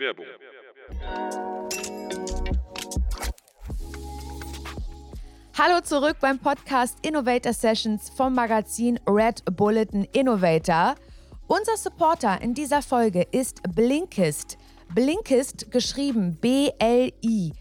Werbung. Hallo zurück beim Podcast Innovator Sessions vom Magazin Red Bulletin Innovator. Unser Supporter in dieser Folge ist Blinkist. Blinkist, geschrieben B-L-I-N-K-I-S-T,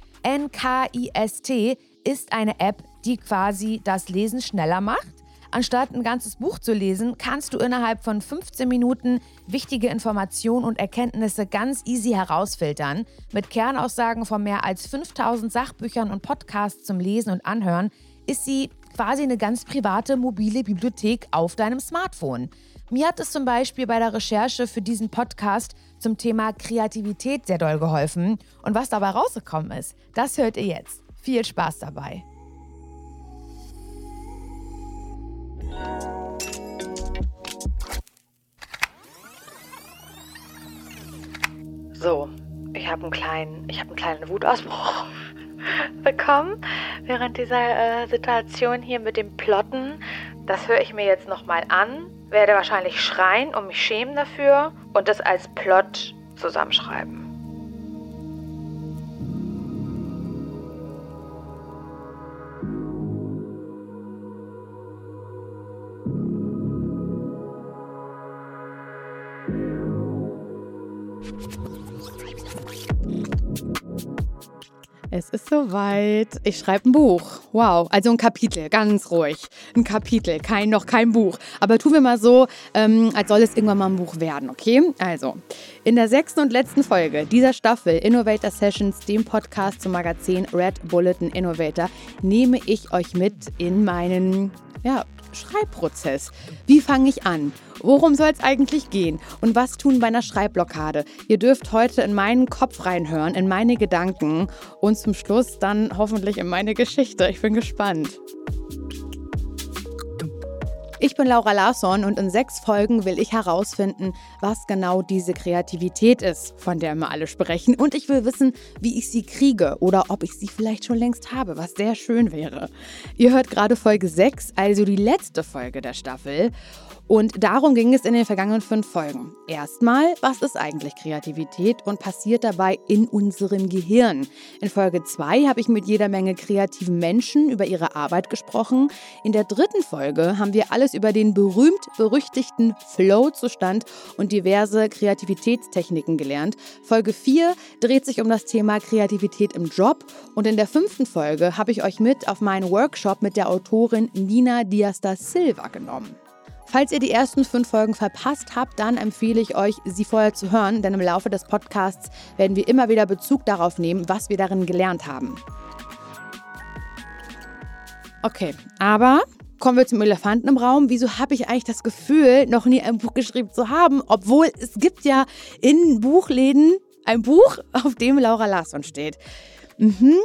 ist eine App, die quasi das Lesen schneller macht. Anstatt ein ganzes Buch zu lesen, kannst du innerhalb von 15 Minuten wichtige Informationen und Erkenntnisse ganz easy herausfiltern. Mit Kernaussagen von mehr als 5000 Sachbüchern und Podcasts zum Lesen und Anhören ist sie quasi eine ganz private mobile Bibliothek auf deinem Smartphone. Mir hat es zum Beispiel bei der Recherche für diesen Podcast zum Thema Kreativität sehr doll geholfen. Und was dabei rausgekommen ist, das hört ihr jetzt. Viel Spaß dabei. So, ich habe einen kleinen, ich habe einen kleinen Wutausbruch bekommen während dieser äh, Situation hier mit dem Plotten. Das höre ich mir jetzt nochmal an, werde wahrscheinlich schreien und mich schämen dafür und das als Plot zusammenschreiben. Es ist soweit. Ich schreibe ein Buch. Wow, also ein Kapitel, ganz ruhig. Ein Kapitel, kein noch kein Buch. Aber tun wir mal so, ähm, als soll es irgendwann mal ein Buch werden, okay? Also, in der sechsten und letzten Folge dieser Staffel Innovator Sessions, dem Podcast zum Magazin Red Bulletin Innovator, nehme ich euch mit in meinen ja, Schreibprozess. Wie fange ich an? Worum soll es eigentlich gehen? Und was tun bei einer Schreibblockade? Ihr dürft heute in meinen Kopf reinhören, in meine Gedanken und zum Schluss dann hoffentlich in meine Geschichte. Ich bin gespannt. Ich bin Laura Larsson und in sechs Folgen will ich herausfinden, was genau diese Kreativität ist, von der immer alle sprechen. Und ich will wissen, wie ich sie kriege oder ob ich sie vielleicht schon längst habe, was sehr schön wäre. Ihr hört gerade Folge 6, also die letzte Folge der Staffel. Und darum ging es in den vergangenen fünf Folgen. Erstmal, was ist eigentlich Kreativität und passiert dabei in unserem Gehirn? In Folge 2 habe ich mit jeder Menge kreativen Menschen über ihre Arbeit gesprochen. In der dritten Folge haben wir alles über den berühmt-berüchtigten Flow-Zustand und diverse Kreativitätstechniken gelernt. Folge 4 dreht sich um das Thema Kreativität im Job. Und in der fünften Folge habe ich euch mit auf meinen Workshop mit der Autorin Nina Diaz da Silva genommen. Falls ihr die ersten fünf Folgen verpasst habt, dann empfehle ich euch, sie vorher zu hören, denn im Laufe des Podcasts werden wir immer wieder Bezug darauf nehmen, was wir darin gelernt haben. Okay, aber kommen wir zum Elefanten im Raum. Wieso habe ich eigentlich das Gefühl, noch nie ein Buch geschrieben zu haben, obwohl es gibt ja in Buchläden ein Buch, auf dem Laura Larsson steht. Mhm.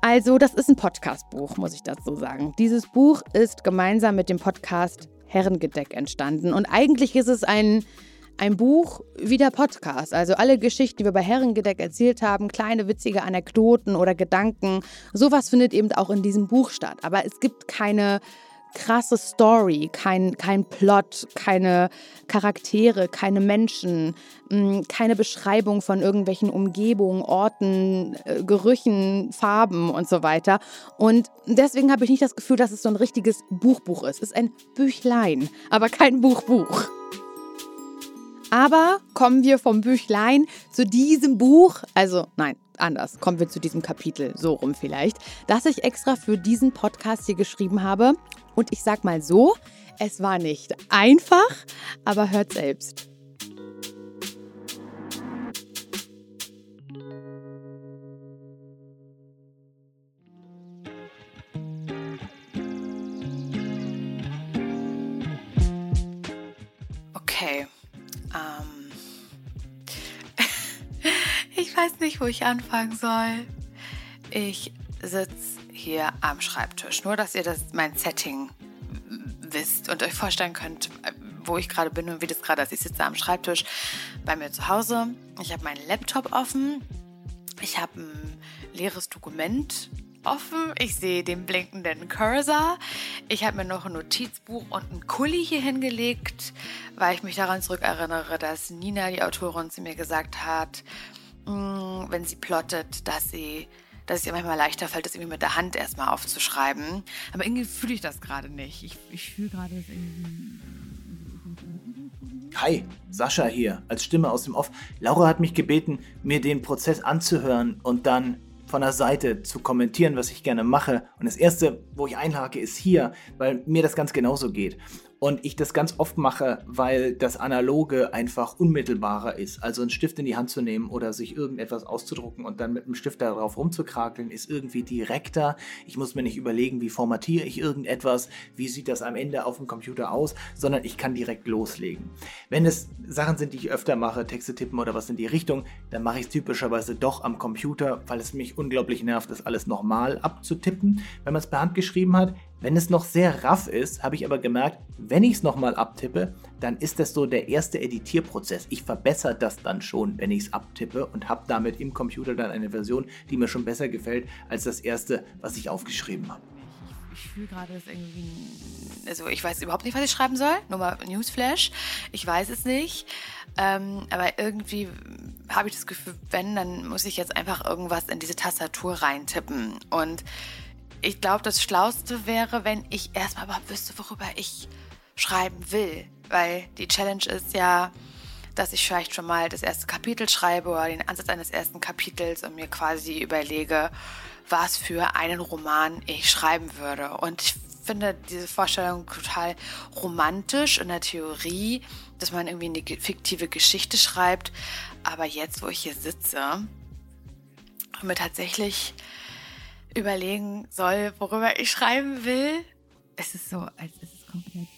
Also, das ist ein Podcastbuch, muss ich dazu sagen. Dieses Buch ist gemeinsam mit dem Podcast Herrengedeck entstanden. Und eigentlich ist es ein, ein Buch wie der Podcast. Also alle Geschichten, die wir bei Herrengedeck erzählt haben, kleine witzige Anekdoten oder Gedanken, sowas findet eben auch in diesem Buch statt. Aber es gibt keine krasse Story, kein, kein Plot, keine Charaktere, keine Menschen, mm, keine Beschreibung von irgendwelchen Umgebungen, Orten, äh, Gerüchen, Farben und so weiter. Und deswegen habe ich nicht das Gefühl, dass es so ein richtiges Buchbuch ist. Es ist ein Büchlein, aber kein Buchbuch. Aber kommen wir vom Büchlein zu diesem Buch, also nein, anders, kommen wir zu diesem Kapitel, so rum vielleicht, das ich extra für diesen Podcast hier geschrieben habe. Und ich sag mal so, es war nicht einfach, aber hört selbst. Weiß nicht, wo ich anfangen soll. Ich sitze hier am Schreibtisch. Nur, dass ihr das mein Setting wisst und euch vorstellen könnt, wo ich gerade bin und wie das gerade ist. Ich sitze am Schreibtisch bei mir zu Hause. Ich habe meinen Laptop offen. Ich habe ein leeres Dokument offen. Ich sehe den blinkenden Cursor. Ich habe mir noch ein Notizbuch und ein Kuli hier hingelegt, weil ich mich daran zurückerinnere, dass Nina, die Autorin, zu mir gesagt hat, wenn sie plottet, dass sie dass es ihr manchmal leichter fällt, das irgendwie mit der Hand erstmal aufzuschreiben. Aber irgendwie fühle ich das gerade nicht. Ich, ich fühle gerade das irgendwie. Hi, Sascha hier, als Stimme aus dem Off. Laura hat mich gebeten, mir den Prozess anzuhören und dann von der Seite zu kommentieren, was ich gerne mache. Und das erste, wo ich einhake, ist hier, weil mir das ganz genauso geht. Und ich das ganz oft mache, weil das Analoge einfach unmittelbarer ist. Also einen Stift in die Hand zu nehmen oder sich irgendetwas auszudrucken und dann mit dem Stift darauf rumzukrakeln, ist irgendwie direkter. Ich muss mir nicht überlegen, wie formatiere ich irgendetwas, wie sieht das am Ende auf dem Computer aus, sondern ich kann direkt loslegen. Wenn es Sachen sind, die ich öfter mache, Texte tippen oder was in die Richtung, dann mache ich es typischerweise doch am Computer, weil es mich unglaublich nervt, das alles nochmal abzutippen. Wenn man es per Hand geschrieben hat, wenn es noch sehr raff ist, habe ich aber gemerkt, wenn ich es nochmal abtippe, dann ist das so der erste Editierprozess. Ich verbessere das dann schon, wenn ich es abtippe und habe damit im Computer dann eine Version, die mir schon besser gefällt als das erste, was ich aufgeschrieben habe. Ich, fühle gerade das irgendwie. Also, ich weiß überhaupt nicht, was ich schreiben soll. Nur mal Newsflash. Ich weiß es nicht. Ähm, aber irgendwie habe ich das Gefühl, wenn, dann muss ich jetzt einfach irgendwas in diese Tastatur reintippen. Und ich glaube, das Schlauste wäre, wenn ich erstmal überhaupt wüsste, worüber ich schreiben will. Weil die Challenge ist ja, dass ich vielleicht schon mal das erste Kapitel schreibe oder den Ansatz eines ersten Kapitels und mir quasi überlege, was für einen Roman ich schreiben würde. Und ich finde diese Vorstellung total romantisch in der Theorie, dass man irgendwie eine fiktive Geschichte schreibt. Aber jetzt, wo ich hier sitze und mir tatsächlich überlegen soll, worüber ich schreiben will. Es ist so, als ist es komplett.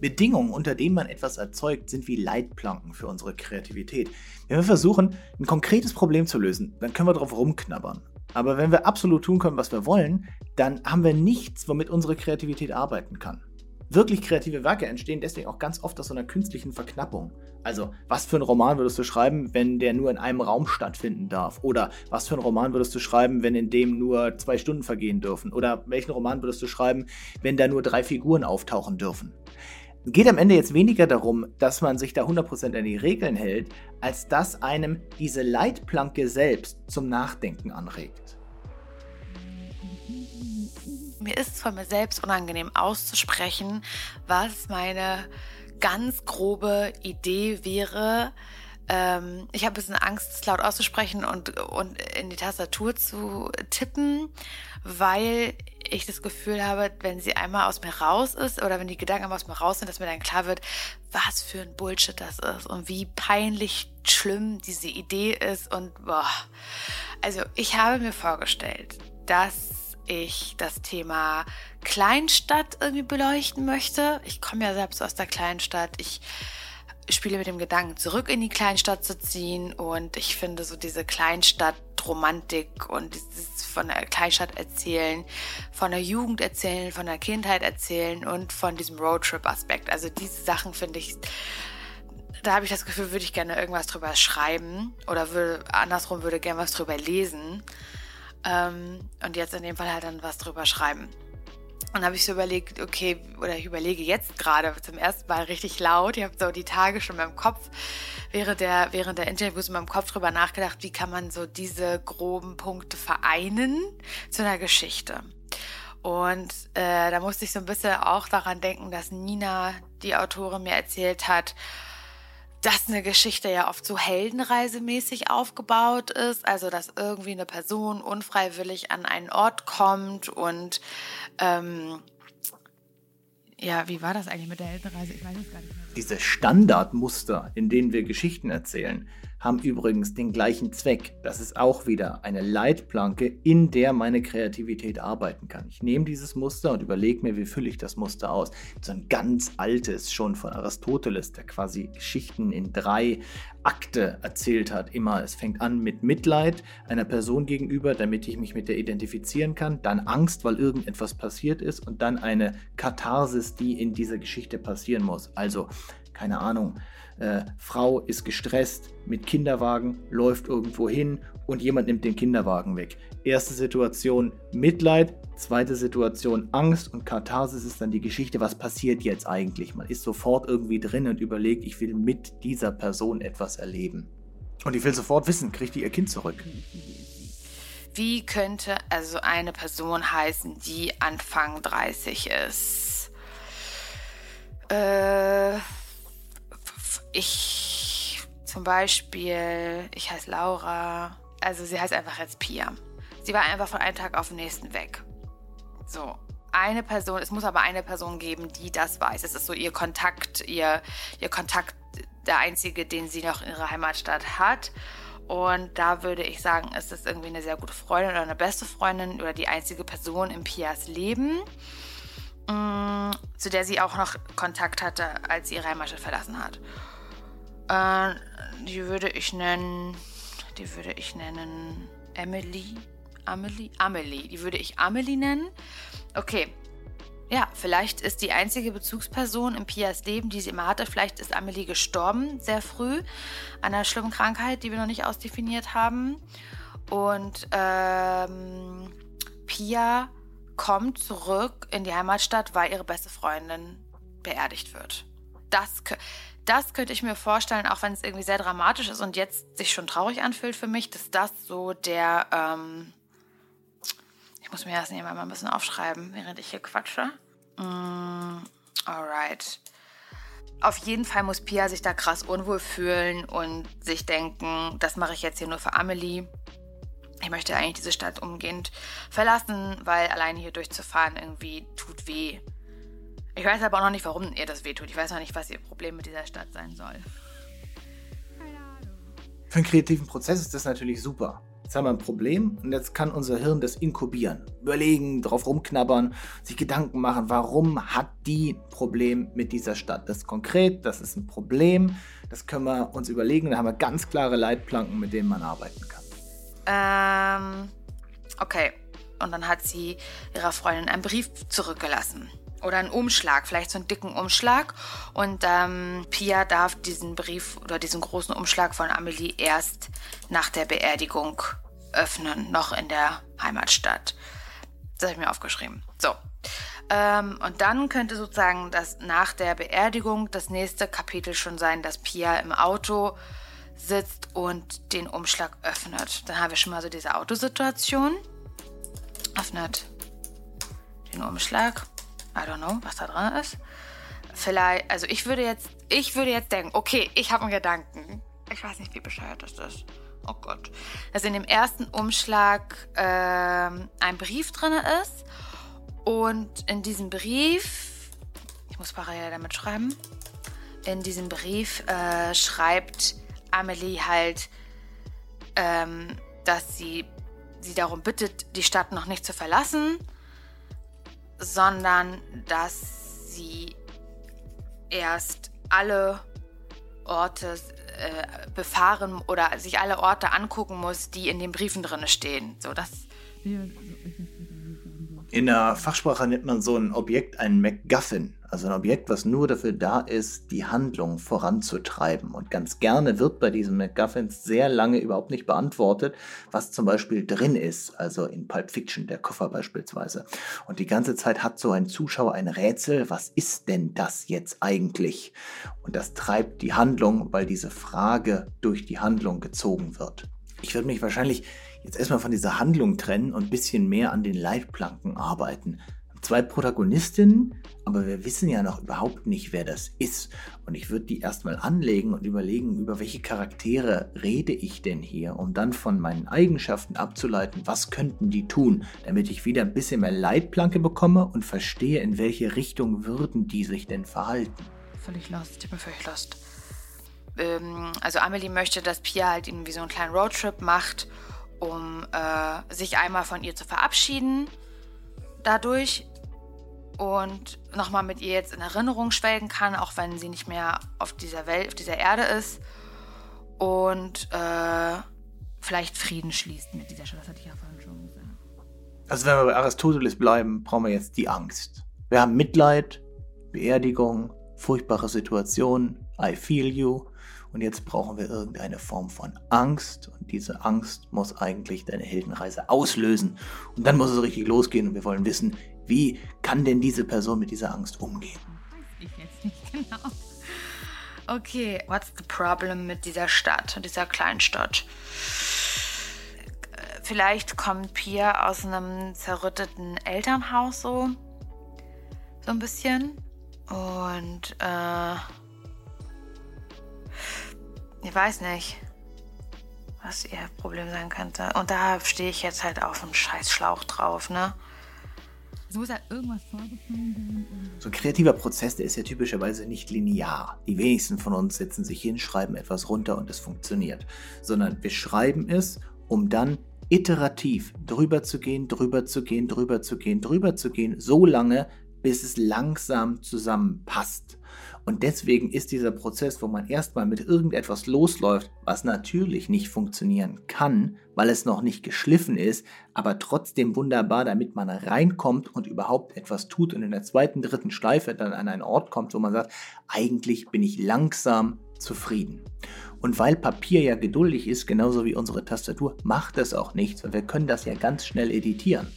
Bedingungen, unter denen man etwas erzeugt, sind wie Leitplanken für unsere Kreativität. Wenn wir versuchen, ein konkretes Problem zu lösen, dann können wir darauf rumknabbern. Aber wenn wir absolut tun können, was wir wollen, dann haben wir nichts, womit unsere Kreativität arbeiten kann. Wirklich kreative Werke entstehen deswegen auch ganz oft aus so einer künstlichen Verknappung. Also, was für einen Roman würdest du schreiben, wenn der nur in einem Raum stattfinden darf? Oder was für einen Roman würdest du schreiben, wenn in dem nur zwei Stunden vergehen dürfen? Oder welchen Roman würdest du schreiben, wenn da nur drei Figuren auftauchen dürfen? Geht am Ende jetzt weniger darum, dass man sich da 100% an die Regeln hält, als dass einem diese Leitplanke selbst zum Nachdenken anregt mir ist es von mir selbst unangenehm auszusprechen, was meine ganz grobe Idee wäre. Ähm, ich habe ein bisschen Angst, es laut auszusprechen und, und in die Tastatur zu tippen, weil ich das Gefühl habe, wenn sie einmal aus mir raus ist oder wenn die Gedanken einmal aus mir raus sind, dass mir dann klar wird, was für ein Bullshit das ist und wie peinlich schlimm diese Idee ist und boah. Also ich habe mir vorgestellt, dass ich das Thema Kleinstadt irgendwie beleuchten möchte. Ich komme ja selbst aus der Kleinstadt. Ich spiele mit dem Gedanken, zurück in die Kleinstadt zu ziehen. Und ich finde so diese Kleinstadt-Romantik und dieses von der Kleinstadt erzählen, von der Jugend erzählen, von der Kindheit erzählen und von diesem Roadtrip-Aspekt. Also diese Sachen finde ich da habe ich das Gefühl, würde ich gerne irgendwas drüber schreiben oder würde andersrum würde gerne was drüber lesen. Ähm, und jetzt in dem Fall halt dann was drüber schreiben. Und habe ich so überlegt, okay, oder ich überlege jetzt gerade zum ersten Mal richtig laut. Ich habe so die Tage schon in meinem Kopf, während der, während der Interviews in meinem Kopf drüber nachgedacht, wie kann man so diese groben Punkte vereinen zu einer Geschichte. Und äh, da musste ich so ein bisschen auch daran denken, dass Nina, die Autorin, mir erzählt hat, dass eine Geschichte ja oft so heldenreisemäßig aufgebaut ist, also dass irgendwie eine Person unfreiwillig an einen Ort kommt und ähm, ja, wie war das eigentlich mit der Heldenreise? Ich weiß es gar nicht mehr. Diese Standardmuster, in denen wir Geschichten erzählen, haben übrigens den gleichen Zweck. Das ist auch wieder eine Leitplanke, in der meine Kreativität arbeiten kann. Ich nehme dieses Muster und überlege mir, wie fülle ich das Muster aus. So ein ganz altes, schon von Aristoteles, der quasi Geschichten in drei Akte erzählt hat. Immer, es fängt an mit Mitleid einer Person gegenüber, damit ich mich mit der identifizieren kann. Dann Angst, weil irgendetwas passiert ist. Und dann eine Katharsis, die in dieser Geschichte passieren muss. Also keine Ahnung, äh, Frau ist gestresst mit Kinderwagen, läuft irgendwo hin und jemand nimmt den Kinderwagen weg. Erste Situation Mitleid, zweite Situation Angst und Katharsis ist dann die Geschichte, was passiert jetzt eigentlich. Man ist sofort irgendwie drin und überlegt, ich will mit dieser Person etwas erleben. Und ich will sofort wissen, kriegt die ihr Kind zurück? Wie könnte also eine Person heißen, die Anfang 30 ist? Äh, ich zum Beispiel, ich heiße Laura. Also sie heißt einfach jetzt Pia. Sie war einfach von einem Tag auf den nächsten weg. So, eine Person, es muss aber eine Person geben, die das weiß. Es ist so ihr Kontakt, ihr, ihr Kontakt, der einzige, den sie noch in ihrer Heimatstadt hat. Und da würde ich sagen, ist es irgendwie eine sehr gute Freundin oder eine beste Freundin oder die einzige Person in Pias Leben, mh, mm, zu der sie auch noch Kontakt hatte, als sie ihre Heimatstadt verlassen hat. Äh, die würde ich nennen, die würde ich nennen Emily. Amelie? Amelie. Die würde ich Amelie nennen. Okay, ja, vielleicht ist die einzige Bezugsperson in Pias Leben, die sie immer hatte, vielleicht ist Amelie gestorben, sehr früh, an einer schlimmen Krankheit, die wir noch nicht ausdefiniert haben. Und ähm, Pia kommt zurück in die Heimatstadt, weil ihre beste Freundin beerdigt wird. Das, das könnte ich mir vorstellen, auch wenn es irgendwie sehr dramatisch ist und jetzt sich schon traurig anfühlt für mich, dass das so der... Ähm, ich muss mir das nebenbei mal ein bisschen aufschreiben, während ich hier quatsche. Mm, alright. Auf jeden Fall muss Pia sich da krass unwohl fühlen und sich denken, das mache ich jetzt hier nur für Amelie. Ich möchte eigentlich diese Stadt umgehend verlassen, weil alleine hier durchzufahren irgendwie tut weh. Ich weiß aber auch noch nicht, warum ihr das weh tut. Ich weiß noch nicht, was ihr Problem mit dieser Stadt sein soll. Für einen kreativen Prozess ist das natürlich super. Jetzt haben wir ein Problem und jetzt kann unser Hirn das inkubieren, überlegen, drauf rumknabbern, sich Gedanken machen, warum hat die ein Problem mit dieser Stadt? Das ist konkret, das ist ein Problem, das können wir uns überlegen. Da haben wir ganz klare Leitplanken, mit denen man arbeiten kann. Ähm, okay. Und dann hat sie ihrer Freundin einen Brief zurückgelassen oder einen Umschlag, vielleicht so einen dicken Umschlag. Und ähm, Pia darf diesen Brief oder diesen großen Umschlag von Amelie erst nach der Beerdigung öffnen, noch in der Heimatstadt. Das habe ich mir aufgeschrieben. So. Ähm, und dann könnte sozusagen das nach der Beerdigung das nächste Kapitel schon sein, dass Pia im Auto sitzt und den Umschlag öffnet. Dann haben wir schon mal so diese Autosituation. Öffnet den Umschlag. I don't know, was da dran ist. Vielleicht, also ich würde jetzt, ich würde jetzt denken, okay, ich habe einen Gedanken. Ich weiß nicht, wie bescheuert das ist oh Gott, dass in dem ersten Umschlag äh, ein Brief drin ist und in diesem Brief, ich muss parallel damit schreiben, in diesem Brief äh, schreibt Amelie halt, ähm, dass sie sie darum bittet, die Stadt noch nicht zu verlassen, sondern dass sie erst alle Orte äh, befahren oder sich alle Orte angucken muss, die in den Briefen drin stehen. So, das. In der Fachsprache nennt man so ein Objekt einen MacGuffin, also ein Objekt, was nur dafür da ist, die Handlung voranzutreiben. Und ganz gerne wird bei diesen MacGuffins sehr lange überhaupt nicht beantwortet, was zum Beispiel drin ist, also in Pulp Fiction, der Koffer beispielsweise. Und die ganze Zeit hat so ein Zuschauer ein Rätsel, was ist denn das jetzt eigentlich? Und das treibt die Handlung, weil diese Frage durch die Handlung gezogen wird. Ich würde mich wahrscheinlich jetzt erstmal von dieser Handlung trennen und ein bisschen mehr an den Leitplanken arbeiten. Zwei Protagonistinnen, aber wir wissen ja noch überhaupt nicht, wer das ist. Und ich würde die erstmal anlegen und überlegen, über welche Charaktere rede ich denn hier, um dann von meinen Eigenschaften abzuleiten, was könnten die tun, damit ich wieder ein bisschen mehr Leitplanke bekomme und verstehe, in welche Richtung würden die sich denn verhalten. Völlig lost, ich bin völlig lost. Ähm, also Amelie möchte, dass Pia halt irgendwie so einen kleinen Roadtrip macht um äh, sich einmal von ihr zu verabschieden dadurch und nochmal mit ihr jetzt in Erinnerung schwelgen kann, auch wenn sie nicht mehr auf dieser Welt, auf dieser Erde ist und äh, vielleicht Frieden schließt mit dieser Stadt. Das hatte ich ja vorhin schon gesagt. Also wenn wir bei Aristoteles bleiben, brauchen wir jetzt die Angst. Wir haben Mitleid, Beerdigung, furchtbare Situation, I feel you. Und jetzt brauchen wir irgendeine Form von Angst. Und diese Angst muss eigentlich deine Heldenreise auslösen. Und dann muss es richtig losgehen. Und wir wollen wissen, wie kann denn diese Person mit dieser Angst umgehen? Weiß ich jetzt nicht genau. Okay, what's the problem mit dieser Stadt, dieser Kleinstadt? Vielleicht kommt Pia aus einem zerrütteten Elternhaus so. So ein bisschen. Und, äh. Ich weiß nicht, was ihr Problem sein könnte. Und da stehe ich jetzt halt auf einen scheiß Schlauch drauf, ne? Es muss halt irgendwas vorgefallen. So ein kreativer Prozess, der ist ja typischerweise nicht linear. Die wenigsten von uns setzen sich hin, schreiben etwas runter und es funktioniert. Sondern wir schreiben es, um dann iterativ drüber zu gehen, drüber zu gehen, drüber zu gehen, drüber zu gehen, so lange, bis es langsam zusammenpasst. Und deswegen ist dieser Prozess, wo man erstmal mit irgendetwas losläuft, was natürlich nicht funktionieren kann, weil es noch nicht geschliffen ist, aber trotzdem wunderbar, damit man reinkommt und überhaupt etwas tut und in der zweiten, dritten Schleife dann an einen Ort kommt, wo man sagt, eigentlich bin ich langsam zufrieden. Und weil Papier ja geduldig ist, genauso wie unsere Tastatur, macht es auch nichts, weil wir können das ja ganz schnell editieren.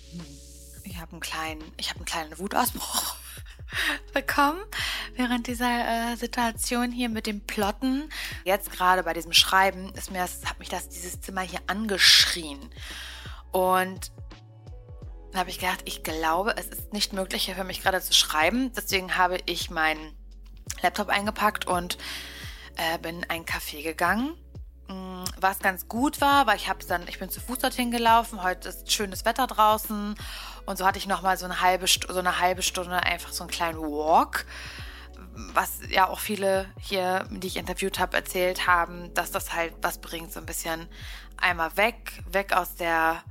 Ich habe einen kleinen, ich habe einen kleinen Wutausbruch bekommen während dieser äh, Situation hier mit dem Plotten. Jetzt gerade bei diesem Schreiben ist mir das, hat mich das dieses Zimmer hier angeschrien. Und dann habe ich gedacht, ich glaube, es ist nicht möglich für mich gerade zu schreiben. Deswegen habe ich meinen Laptop eingepackt und äh, bin in ein Café gegangen. Mm, was ganz gut war, weil ich habe dann, ich bin zu Fuß dorthin gelaufen. Heute ist schönes Wetter draußen und so hatte ich noch mal so eine halbe, so eine halbe Stunde einfach so einen kleinen Walk was ja auch viele hier, die ich interviewt habe, erzählt haben, dass das halt was bringt, so ein bisschen einmal weg, weg aus der,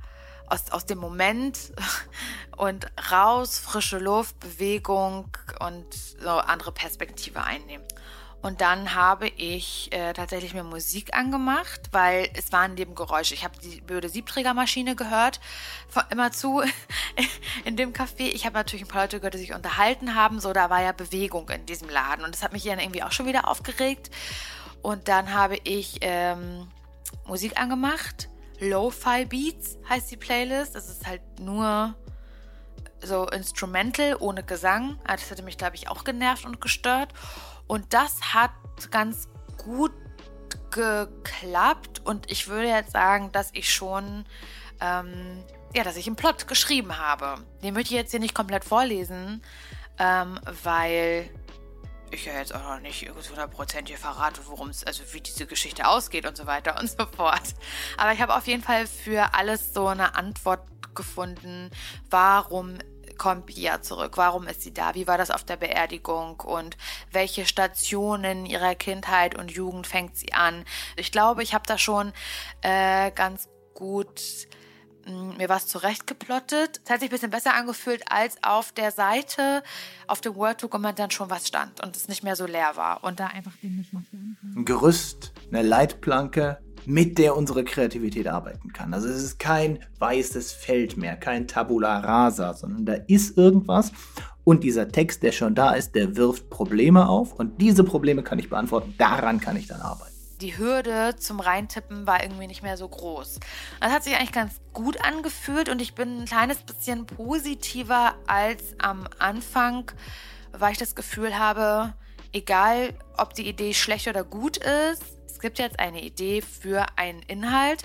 aus, aus dem Moment und raus, frische Luft, Bewegung und so andere Perspektive einnehmen. Und dann habe ich äh, tatsächlich mir Musik angemacht, weil es waren Nebengeräusche. Ich habe die blöde Siebträgermaschine gehört, immer zu in dem Café. Ich habe natürlich ein paar Leute gehört, die sich unterhalten haben. So, da war ja Bewegung in diesem Laden. Und das hat mich dann irgendwie auch schon wieder aufgeregt. Und dann habe ich ähm, Musik angemacht. Lo-Fi Beats heißt die Playlist. Das ist halt nur so Instrumental ohne Gesang. Ah, das hätte mich, glaube ich, auch genervt und gestört. Und das hat ganz gut geklappt und ich würde jetzt sagen, dass ich schon, ähm, ja, dass ich einen Plot geschrieben habe. Den möchte ich jetzt hier nicht komplett vorlesen, ähm, weil ich ja jetzt auch noch nicht 100% hier verrate, worum es, also wie diese Geschichte ausgeht und so weiter und so fort. Aber ich habe auf jeden Fall für alles so eine Antwort gefunden, warum kommt Pia zurück? Warum ist sie da? Wie war das auf der Beerdigung? Und welche Stationen ihrer Kindheit und Jugend fängt sie an? Ich glaube, ich habe da schon äh, ganz gut hm, mir was zurechtgeplottet. Es hat sich ein bisschen besser angefühlt, als auf der Seite, auf dem Word-Dokument dann schon was stand und es nicht mehr so leer war. Und da einfach den Geschmack. Ein Gerüst, eine Leitplanke, mit der unsere Kreativität arbeiten kann. Also es ist kein weißes Feld mehr, kein Tabula rasa, sondern da ist irgendwas und dieser Text, der schon da ist, der wirft Probleme auf und diese Probleme kann ich beantworten, daran kann ich dann arbeiten. Die Hürde zum Reintippen war irgendwie nicht mehr so groß. Das hat sich eigentlich ganz gut angefühlt und ich bin ein kleines bisschen positiver als am Anfang, weil ich das Gefühl habe, egal ob die Idee schlecht oder gut ist, es gibt jetzt eine Idee für einen Inhalt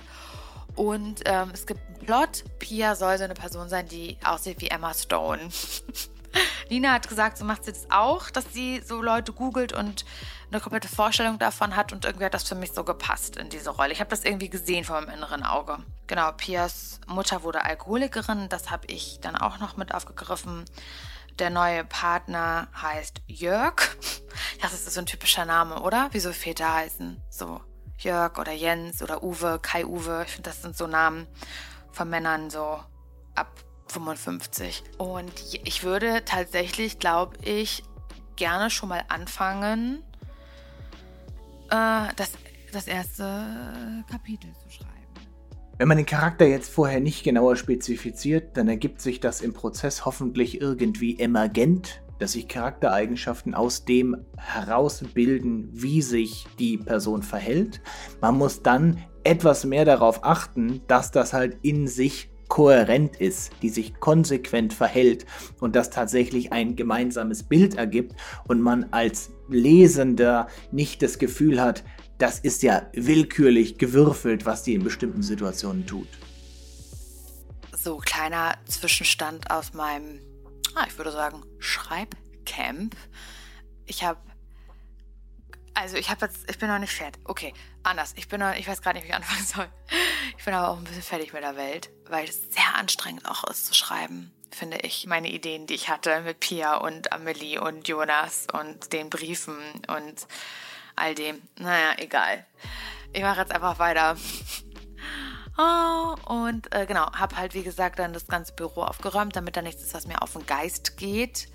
und ähm, es gibt einen Plot. Pia soll so eine Person sein, die aussieht wie Emma Stone. Nina hat gesagt, so macht sie das auch, dass sie so Leute googelt und eine komplette Vorstellung davon hat und irgendwie hat das für mich so gepasst in diese Rolle. Ich habe das irgendwie gesehen vor meinem inneren Auge. Genau, Pias Mutter wurde Alkoholikerin, das habe ich dann auch noch mit aufgegriffen. Der neue Partner heißt Jörg. Das ist so ein typischer Name, oder? Wie so Väter heißen. So Jörg oder Jens oder Uwe, Kai-Uwe. Ich finde, das sind so Namen von Männern so ab 55. Und ich würde tatsächlich, glaube ich, gerne schon mal anfangen, äh, das, das erste Kapitel zu schreiben. Wenn man den Charakter jetzt vorher nicht genauer spezifiziert, dann ergibt sich das im Prozess hoffentlich irgendwie emergent dass sich Charaktereigenschaften aus dem herausbilden, wie sich die Person verhält. Man muss dann etwas mehr darauf achten, dass das halt in sich kohärent ist, die sich konsequent verhält und das tatsächlich ein gemeinsames Bild ergibt und man als Lesender nicht das Gefühl hat, das ist ja willkürlich gewürfelt, was die in bestimmten Situationen tut. So, kleiner Zwischenstand aus meinem, ah, ich würde sagen, Schreibcamp. Ich habe also ich habe jetzt, ich bin noch nicht fertig. Okay, anders. Ich bin noch, ich weiß gerade nicht, wie ich anfangen soll. Ich bin aber auch ein bisschen fertig mit der Welt, weil es sehr anstrengend auch ist zu schreiben, finde ich. Meine Ideen, die ich hatte mit Pia und Amelie und Jonas und den Briefen und all dem. Naja, egal. Ich mache jetzt einfach weiter. Oh, und äh, genau, habe halt wie gesagt dann das ganze Büro aufgeräumt, damit da nichts ist, was mir auf den Geist geht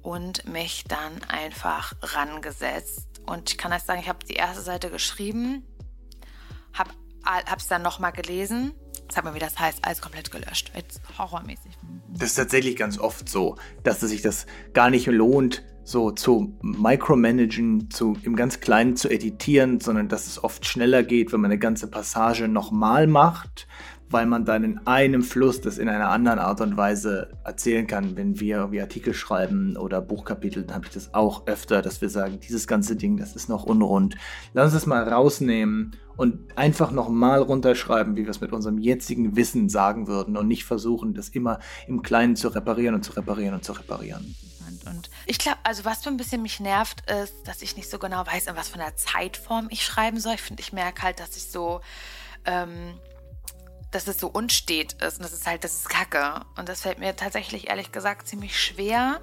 und mich dann einfach rangesetzt und ich kann euch sagen, ich habe die erste Seite geschrieben, habe es dann nochmal gelesen. Sag mal, wie das heißt, alles komplett gelöscht. Jetzt horrormäßig. Das ist tatsächlich ganz oft so, dass es sich das gar nicht lohnt, so zu micromanagen, zu, im ganz Kleinen zu editieren, sondern dass es oft schneller geht, wenn man eine ganze Passage nochmal macht, weil man dann in einem Fluss das in einer anderen Art und Weise erzählen kann. Wenn wir irgendwie Artikel schreiben oder Buchkapitel, dann habe ich das auch öfter, dass wir sagen, dieses ganze Ding, das ist noch unrund. Lass uns das mal rausnehmen und einfach nochmal runterschreiben, wie wir es mit unserem jetzigen Wissen sagen würden und nicht versuchen, das immer im Kleinen zu reparieren und zu reparieren und zu reparieren. Und ich glaube, also was so ein bisschen mich nervt, ist, dass ich nicht so genau weiß, in was von der Zeitform ich schreiben soll. Ich finde, ich merke halt, dass ich so ähm, dass es so unstet ist und das ist halt, das ist Kacke. Und das fällt mir tatsächlich, ehrlich gesagt, ziemlich schwer.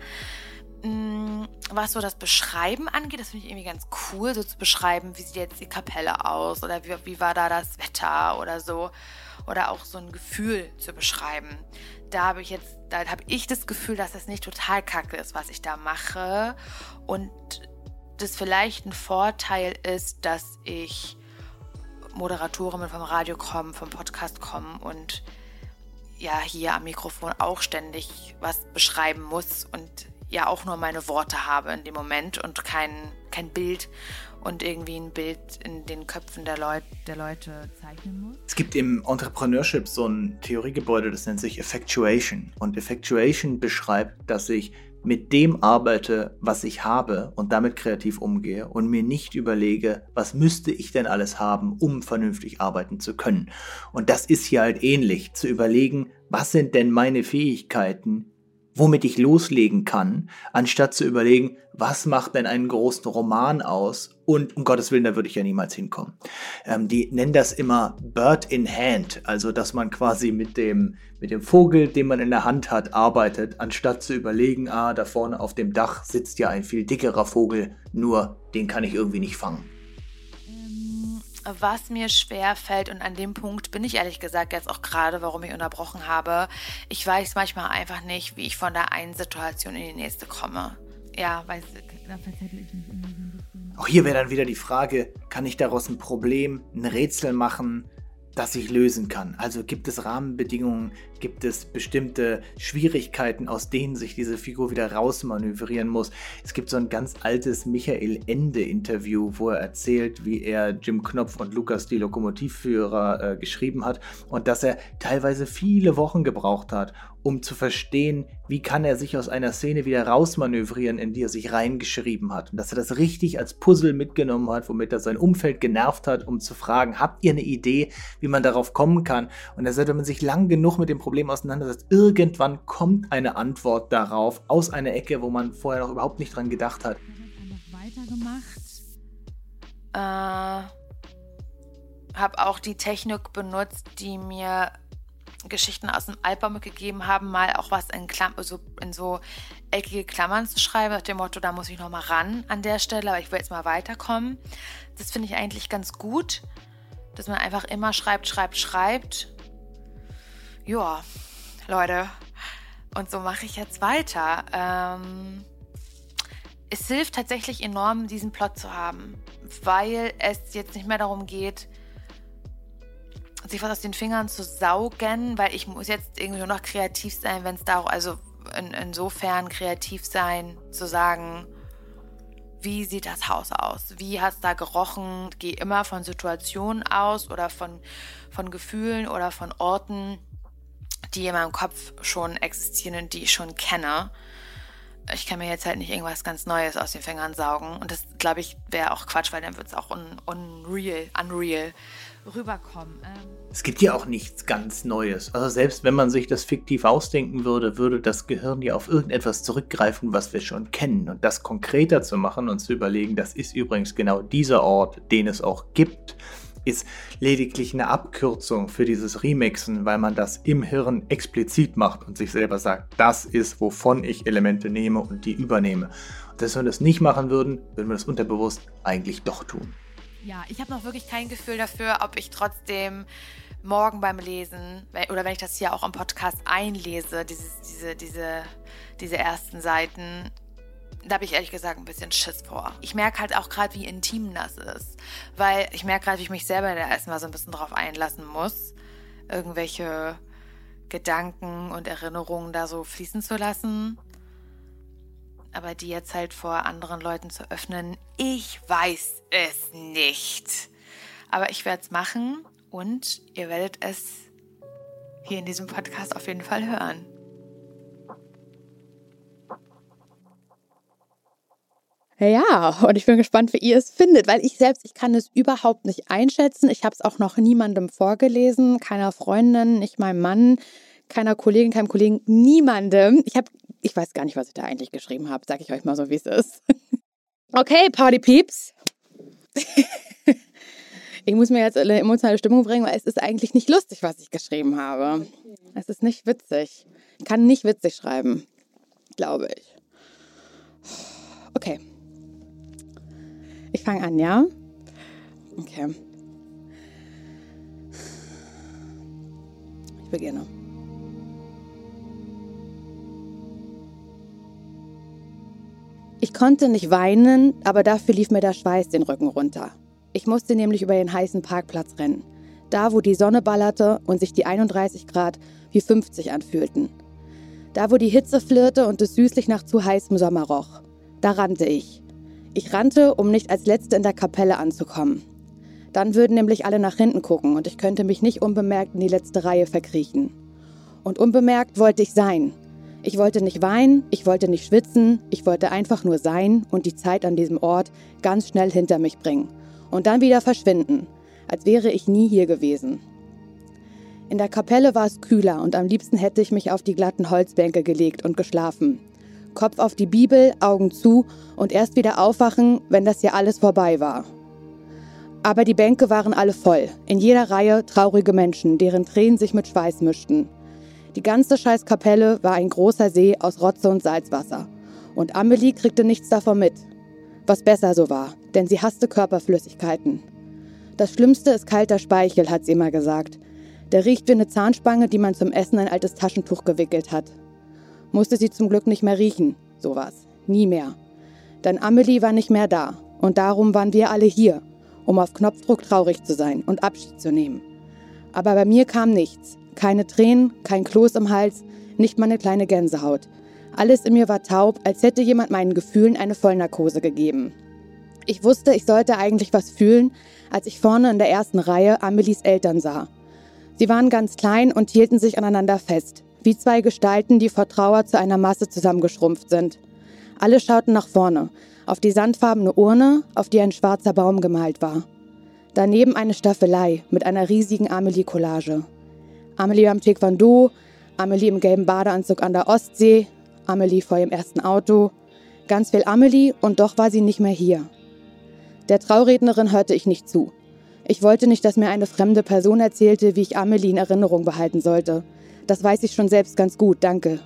Mm, was so das Beschreiben angeht, das finde ich irgendwie ganz cool, so zu beschreiben, wie sieht jetzt die Kapelle aus oder wie, wie war da das Wetter oder so. Oder auch so ein Gefühl zu beschreiben. Da habe ich jetzt, da habe ich das Gefühl, dass das nicht total kacke ist, was ich da mache. Und das vielleicht ein Vorteil ist, dass ich Moderatorinnen vom Radio kommen, vom Podcast kommen und ja hier am Mikrofon auch ständig was beschreiben muss und ja auch nur meine Worte habe in dem Moment und kein, kein Bild und irgendwie ein Bild in den Köpfen der, Leut der Leute zeichnen muss. Es gibt im Entrepreneurship so ein Theoriegebäude, das nennt sich Effectuation. Und Effectuation beschreibt, dass ich mit dem arbeite, was ich habe und damit kreativ umgehe und mir nicht überlege, was müsste ich denn alles haben, um vernünftig arbeiten zu können. Und das ist hier halt ähnlich, zu überlegen, was sind denn meine Fähigkeiten, womit ich loslegen kann, anstatt zu überlegen, was macht denn einen großen Roman aus? Und um Gottes Willen, da würde ich ja niemals hinkommen. Ähm, die nennen das immer Bird in Hand, also dass man quasi mit dem, mit dem Vogel, den man in der Hand hat, arbeitet, anstatt zu überlegen, ah, da vorne auf dem Dach sitzt ja ein viel dickerer Vogel, nur den kann ich irgendwie nicht fangen was mir schwer fällt und an dem Punkt bin ich ehrlich gesagt jetzt auch gerade, warum ich unterbrochen habe. Ich weiß manchmal einfach nicht, wie ich von der einen Situation in die nächste komme. Ja, weil da verzettel ich mich immer so ein bisschen. Auch hier wäre dann wieder die Frage, kann ich daraus ein Problem, ein Rätsel machen? Das ich lösen kann. Also gibt es Rahmenbedingungen, gibt es bestimmte Schwierigkeiten, aus denen sich diese Figur wieder rausmanövrieren muss. Es gibt so ein ganz altes Michael Ende-Interview, wo er erzählt, wie er Jim Knopf und Lukas die Lokomotivführer äh, geschrieben hat und dass er teilweise viele Wochen gebraucht hat, um zu verstehen, wie kann er sich aus einer Szene wieder rausmanövrieren, in die er sich reingeschrieben hat. Und dass er das richtig als Puzzle mitgenommen hat, womit er sein Umfeld genervt hat, um zu fragen, habt ihr eine Idee, wie man darauf kommen kann? Und er sagt, wenn man sich lang genug mit dem Problem auseinandersetzt, irgendwann kommt eine Antwort darauf aus einer Ecke, wo man vorher noch überhaupt nicht dran gedacht hat. noch weitergemacht. Äh, habe auch die Technik benutzt, die mir Geschichten aus dem Album gegeben haben, mal auch was in, Klam so, in so eckige Klammern zu schreiben, nach dem Motto, da muss ich nochmal ran an der Stelle, aber ich will jetzt mal weiterkommen. Das finde ich eigentlich ganz gut, dass man einfach immer schreibt, schreibt, schreibt. Ja, Leute, und so mache ich jetzt weiter. Ähm, es hilft tatsächlich enorm, diesen Plot zu haben, weil es jetzt nicht mehr darum geht, sich was aus den Fingern zu saugen, weil ich muss jetzt irgendwie nur noch kreativ sein, wenn es da also in, insofern kreativ sein, zu sagen, wie sieht das Haus aus? Wie hat es da gerochen? Gehe immer von Situationen aus oder von, von Gefühlen oder von Orten, die in meinem Kopf schon existieren und die ich schon kenne. Ich kann mir jetzt halt nicht irgendwas ganz Neues aus den Fingern saugen. Und das, glaube ich, wäre auch Quatsch, weil dann wird es auch un, unreal, unreal rüberkommen. Ähm es gibt ja auch nichts ganz Neues. Also selbst wenn man sich das fiktiv ausdenken würde, würde das Gehirn ja auf irgendetwas zurückgreifen, was wir schon kennen. Und das konkreter zu machen und zu überlegen, das ist übrigens genau dieser Ort, den es auch gibt, ist lediglich eine Abkürzung für dieses Remixen, weil man das im Hirn explizit macht und sich selber sagt, das ist, wovon ich Elemente nehme und die übernehme. Und dass wir das nicht machen würden, würden wir das unterbewusst eigentlich doch tun. Ja, ich habe noch wirklich kein Gefühl dafür, ob ich trotzdem morgen beim Lesen oder wenn ich das hier auch im Podcast einlese, dieses, diese, diese, diese ersten Seiten, da habe ich ehrlich gesagt ein bisschen Schiss vor. Ich merke halt auch gerade, wie intim das ist. Weil ich merke gerade, wie ich mich selber da erstmal so ein bisschen drauf einlassen muss, irgendwelche Gedanken und Erinnerungen da so fließen zu lassen. Aber die jetzt halt vor anderen Leuten zu öffnen, ich weiß es nicht. Aber ich werde es machen und ihr werdet es hier in diesem Podcast auf jeden Fall hören. Ja, und ich bin gespannt, wie ihr es findet, weil ich selbst, ich kann es überhaupt nicht einschätzen. Ich habe es auch noch niemandem vorgelesen, keiner Freundin, nicht meinem Mann, keiner Kollegin, keinem Kollegen, niemandem. Ich habe ich weiß gar nicht, was ich da eigentlich geschrieben habe. Sag ich euch mal so, wie es ist. okay, Party Peeps. ich muss mir jetzt eine emotionale Stimmung bringen, weil es ist eigentlich nicht lustig, was ich geschrieben habe. Es ist nicht witzig. Ich kann nicht witzig schreiben, glaube ich. Okay. Ich fange an, ja? Okay. Ich beginne. Ich konnte nicht weinen, aber dafür lief mir der Schweiß den Rücken runter. Ich musste nämlich über den heißen Parkplatz rennen. Da, wo die Sonne ballerte und sich die 31 Grad wie 50 anfühlten. Da, wo die Hitze flirrte und es süßlich nach zu heißem Sommer roch. Da rannte ich. Ich rannte, um nicht als Letzte in der Kapelle anzukommen. Dann würden nämlich alle nach hinten gucken und ich könnte mich nicht unbemerkt in die letzte Reihe verkriechen. Und unbemerkt wollte ich sein, ich wollte nicht weinen, ich wollte nicht schwitzen, ich wollte einfach nur sein und die Zeit an diesem Ort ganz schnell hinter mich bringen und dann wieder verschwinden, als wäre ich nie hier gewesen. In der Kapelle war es kühler und am liebsten hätte ich mich auf die glatten Holzbänke gelegt und geschlafen. Kopf auf die Bibel, Augen zu und erst wieder aufwachen, wenn das hier alles vorbei war. Aber die Bänke waren alle voll, in jeder Reihe traurige Menschen, deren Tränen sich mit Schweiß mischten. Die ganze Scheißkapelle war ein großer See aus Rotze und Salzwasser. Und Amelie kriegte nichts davon mit. Was besser so war, denn sie hasste Körperflüssigkeiten. Das Schlimmste ist kalter Speichel, hat sie immer gesagt. Der riecht wie eine Zahnspange, die man zum Essen ein altes Taschentuch gewickelt hat. Musste sie zum Glück nicht mehr riechen, sowas. Nie mehr. Denn Amelie war nicht mehr da. Und darum waren wir alle hier, um auf Knopfdruck traurig zu sein und Abschied zu nehmen. Aber bei mir kam nichts. Keine Tränen, kein Kloß im Hals, nicht mal eine kleine Gänsehaut. Alles in mir war taub, als hätte jemand meinen Gefühlen eine Vollnarkose gegeben. Ich wusste, ich sollte eigentlich was fühlen, als ich vorne in der ersten Reihe Amelies Eltern sah. Sie waren ganz klein und hielten sich aneinander fest, wie zwei Gestalten, die vor Trauer zu einer Masse zusammengeschrumpft sind. Alle schauten nach vorne, auf die sandfarbene Urne, auf die ein schwarzer Baum gemalt war. Daneben eine Staffelei mit einer riesigen Amelie-Collage. Amelie beim Taekwondo, Amelie im gelben Badeanzug an der Ostsee, Amelie vor ihrem ersten Auto. Ganz viel Amelie und doch war sie nicht mehr hier. Der Traurednerin hörte ich nicht zu. Ich wollte nicht, dass mir eine fremde Person erzählte, wie ich Amelie in Erinnerung behalten sollte. Das weiß ich schon selbst ganz gut, danke.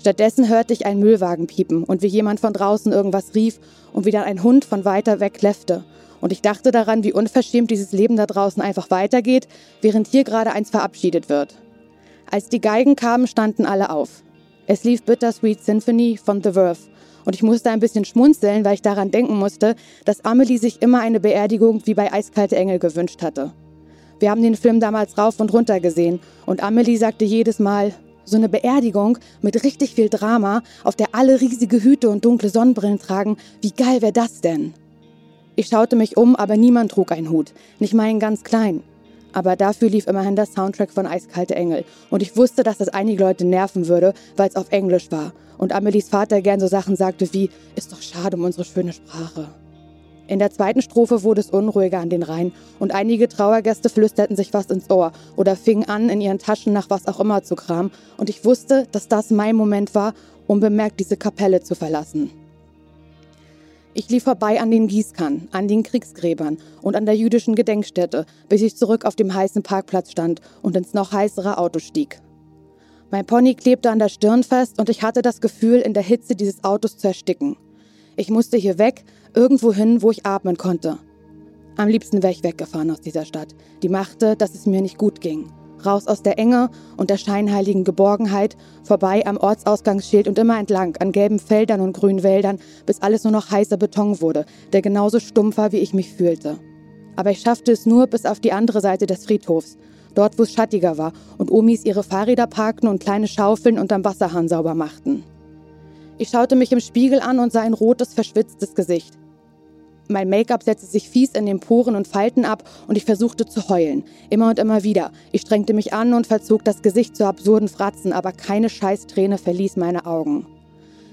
Stattdessen hörte ich einen Müllwagen piepen und wie jemand von draußen irgendwas rief und wie dann ein Hund von weiter weg kläffte und ich dachte daran, wie unverschämt dieses Leben da draußen einfach weitergeht, während hier gerade eins verabschiedet wird. Als die Geigen kamen, standen alle auf. Es lief Bittersweet Symphony von The Verve und ich musste ein bisschen schmunzeln, weil ich daran denken musste, dass Amelie sich immer eine Beerdigung wie bei Eiskalte Engel gewünscht hatte. Wir haben den Film damals rauf und runter gesehen und Amelie sagte jedes Mal, So eine Beerdigung mit richtig viel Drama, auf der alle riesige Hüte und dunkle Sonnenbrillen tragen. Wie geil wäre das denn? Ich schaute mich um, aber niemand trug einen Hut. Nicht mal einen ganz kleinen. Aber dafür lief immerhin der Soundtrack von Eiskalte Engel. Und ich wusste, dass das einige Leute nerven würde, weil es auf Englisch war. Und Amelies Vater gern so Sachen sagte wie, ist doch schade um unsere schöne Sprache. In der zweiten Strophe wurde es unruhiger an den Rhein und einige Trauergäste flüsterten sich was ins Ohr oder fingen an, in ihren Taschen nach was auch immer zu kramen. Und ich wusste, dass das mein Moment war, um bemerkt diese Kapelle zu verlassen. Ich lief vorbei an den Gießkannen, an den Kriegsgräbern und an der jüdischen Gedenkstätte, bis ich zurück auf dem heißen Parkplatz stand und ins noch heißere Auto stieg. Mein Pony klebte an der Stirn fest und ich hatte das Gefühl, in der Hitze dieses Autos zu ersticken. Ich musste hier weg, irgendwo hin, wo ich atmen konnte. Am liebsten wäre ich weggefahren aus dieser Stadt, die machte, dass es mir nicht gut ging. Raus aus der Enge und der scheinheiligen Geborgenheit, vorbei am Ortsausgangsschild und immer entlang an gelben Feldern und grünen Wäldern, bis alles nur noch heißer Beton wurde, der genauso stumpf war, wie ich mich fühlte. Aber ich schaffte es nur bis auf die andere Seite des Friedhofs, dort wo es schattiger war und Omis ihre Fahrräder parkten und kleine Schaufeln unterm Wasserhahn sauber machten. Ich schaute mich im Spiegel an und sah ein rotes, verschwitztes Gesicht. Mein Make-up setzte sich fies in den Poren und Falten ab und ich versuchte zu heulen. Immer und immer wieder. Ich strengte mich an und verzog das Gesicht zu absurden Fratzen, aber keine Scheißträne verließ meine Augen.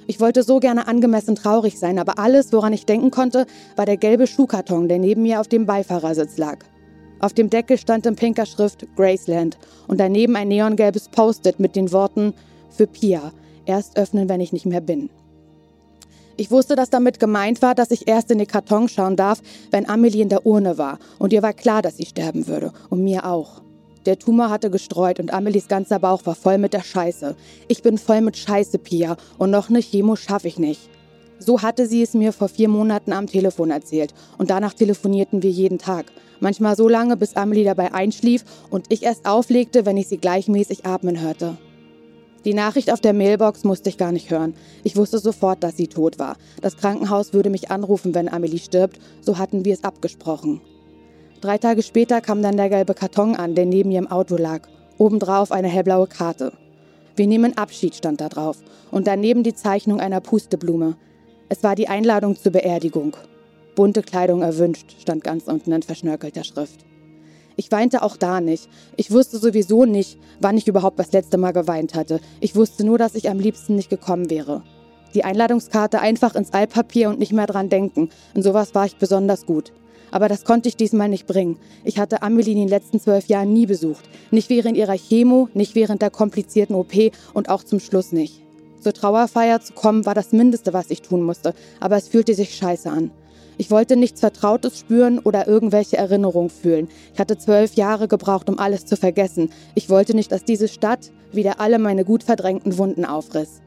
Ich wollte so gerne angemessen traurig sein, aber alles, woran ich denken konnte, war der gelbe Schuhkarton, der neben mir auf dem Beifahrersitz lag. Auf dem Deckel stand in pinker Schrift Graceland und daneben ein neongelbes Post-it mit den Worten für Pia. Erst öffnen, wenn ich nicht mehr bin. Ich wusste, dass damit gemeint war, dass ich erst in den Karton schauen darf, wenn Amelie in der Urne war. Und ihr war klar, dass sie sterben würde. Und mir auch. Der Tumor hatte gestreut und Amelies ganzer Bauch war voll mit der Scheiße. Ich bin voll mit Scheiße, Pia. Und noch eine Chemo schaffe ich nicht. So hatte sie es mir vor vier Monaten am Telefon erzählt. Und danach telefonierten wir jeden Tag. Manchmal so lange, bis Amelie dabei einschlief und ich erst auflegte, wenn ich sie gleichmäßig atmen hörte. Die Nachricht auf der Mailbox musste ich gar nicht hören. Ich wusste sofort, dass sie tot war. Das Krankenhaus würde mich anrufen, wenn Amelie stirbt, so hatten wir es abgesprochen. Drei Tage später kam dann der gelbe Karton an, der neben ihrem Auto lag. Obendrauf eine hellblaue Karte. Wir nehmen Abschied stand da drauf und daneben die Zeichnung einer Pusteblume. Es war die Einladung zur Beerdigung. Bunte Kleidung erwünscht, stand ganz unten in verschnörkelter Schrift. Ich weinte auch da nicht. Ich wusste sowieso nicht, wann ich überhaupt das letzte Mal geweint hatte. Ich wusste nur, dass ich am liebsten nicht gekommen wäre. Die Einladungskarte einfach ins Altpapier und nicht mehr dran denken. In sowas war ich besonders gut. Aber das konnte ich diesmal nicht bringen. Ich hatte Amelie in den letzten zwölf Jahren nie besucht. Nicht während ihrer Chemo, nicht während der komplizierten OP und auch zum Schluss nicht. Zur Trauerfeier zu kommen war das Mindeste, was ich tun musste, aber es fühlte sich scheiße an. Ich wollte nichts Vertrautes spüren oder irgendwelche Erinnerungen fühlen. Ich hatte zwölf Jahre gebraucht, um alles zu vergessen. Ich wollte nicht, dass diese Stadt wieder alle meine gut verdrängten Wunden aufriss.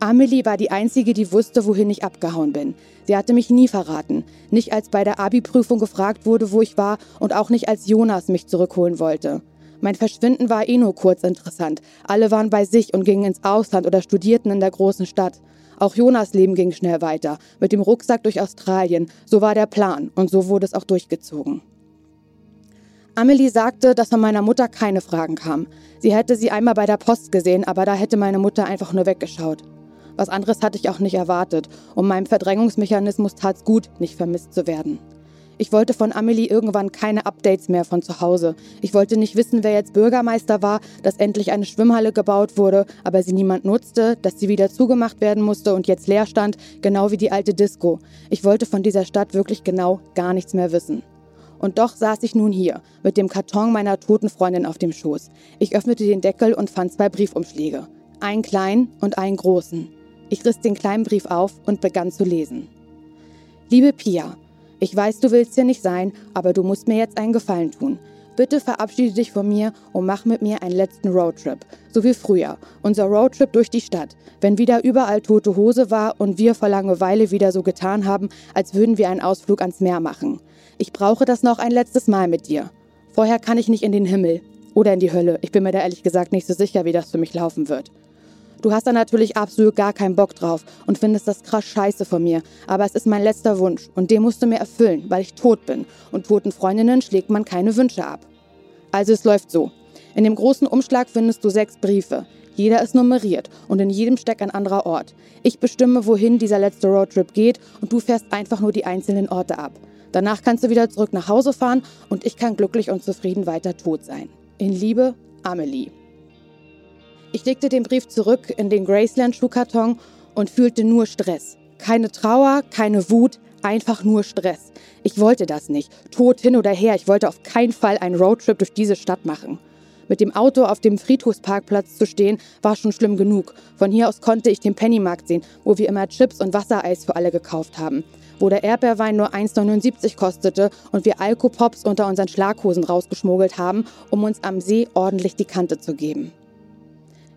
Amelie war die Einzige, die wusste, wohin ich abgehauen bin. Sie hatte mich nie verraten. Nicht als bei der Abi-Prüfung gefragt wurde, wo ich war und auch nicht als Jonas mich zurückholen wollte. Mein Verschwinden war eh nur kurz interessant. Alle waren bei sich und gingen ins Ausland oder studierten in der großen Stadt. Auch Jonas Leben ging schnell weiter, mit dem Rucksack durch Australien. So war der Plan und so wurde es auch durchgezogen. Amelie sagte, dass von meiner Mutter keine Fragen kamen. Sie hätte sie einmal bei der Post gesehen, aber da hätte meine Mutter einfach nur weggeschaut. Was anderes hatte ich auch nicht erwartet. Um meinem Verdrängungsmechanismus tat's gut, nicht vermisst zu werden. Ich wollte von Amelie irgendwann keine Updates mehr von zu Hause. Ich wollte nicht wissen, wer jetzt Bürgermeister war, dass endlich eine Schwimmhalle gebaut wurde, aber sie niemand nutzte, dass sie wieder zugemacht werden musste und jetzt leer stand, genau wie die alte Disco. Ich wollte von dieser Stadt wirklich genau gar nichts mehr wissen. Und doch saß ich nun hier, mit dem Karton meiner toten Freundin auf dem Schoß. Ich öffnete den Deckel und fand zwei Briefumschläge. Einen kleinen und einen großen. Ich riss den kleinen Brief auf und begann zu lesen. Liebe Pia, ich weiß, du willst hier nicht sein, aber du musst mir jetzt einen Gefallen tun. Bitte verabschiede dich von mir und mach mit mir einen letzten Roadtrip. So wie früher. Unser Roadtrip durch die Stadt. Wenn wieder überall tote Hose war und wir vor Langeweile wieder so getan haben, als würden wir einen Ausflug ans Meer machen. Ich brauche das noch ein letztes Mal mit dir. Vorher kann ich nicht in den Himmel. Oder in die Hölle. Ich bin mir da ehrlich gesagt nicht so sicher, wie das für mich laufen wird. Du hast da natürlich absolut gar keinen Bock drauf und findest das krass scheiße von mir. Aber es ist mein letzter Wunsch und den musst du mir erfüllen, weil ich tot bin. Und toten Freundinnen schlägt man keine Wünsche ab. Also es läuft so. In dem großen Umschlag findest du sechs Briefe. Jeder ist nummeriert und in jedem steckt ein anderer Ort. Ich bestimme, wohin dieser letzte Roadtrip geht und du fährst einfach nur die einzelnen Orte ab. Danach kannst du wieder zurück nach Hause fahren und ich kann glücklich und zufrieden weiter tot sein. In Liebe, Amelie. Ich legte den Brief zurück in den Graceland-Schuhkarton und fühlte nur Stress. Keine Trauer, keine Wut, einfach nur Stress. Ich wollte das nicht. Tod hin oder her, ich wollte auf keinen Fall einen Roadtrip durch diese Stadt machen. Mit dem Auto auf dem Friedhofsparkplatz zu stehen, war schon schlimm genug. Von hier aus konnte ich den Pennymarkt sehen, wo wir immer Chips und Wassereis für alle gekauft haben. Wo der Erdbeerwein nur 1,79 kostete und wir Alkopops unter unseren Schlaghosen rausgeschmuggelt haben, um uns am See ordentlich die Kante zu geben.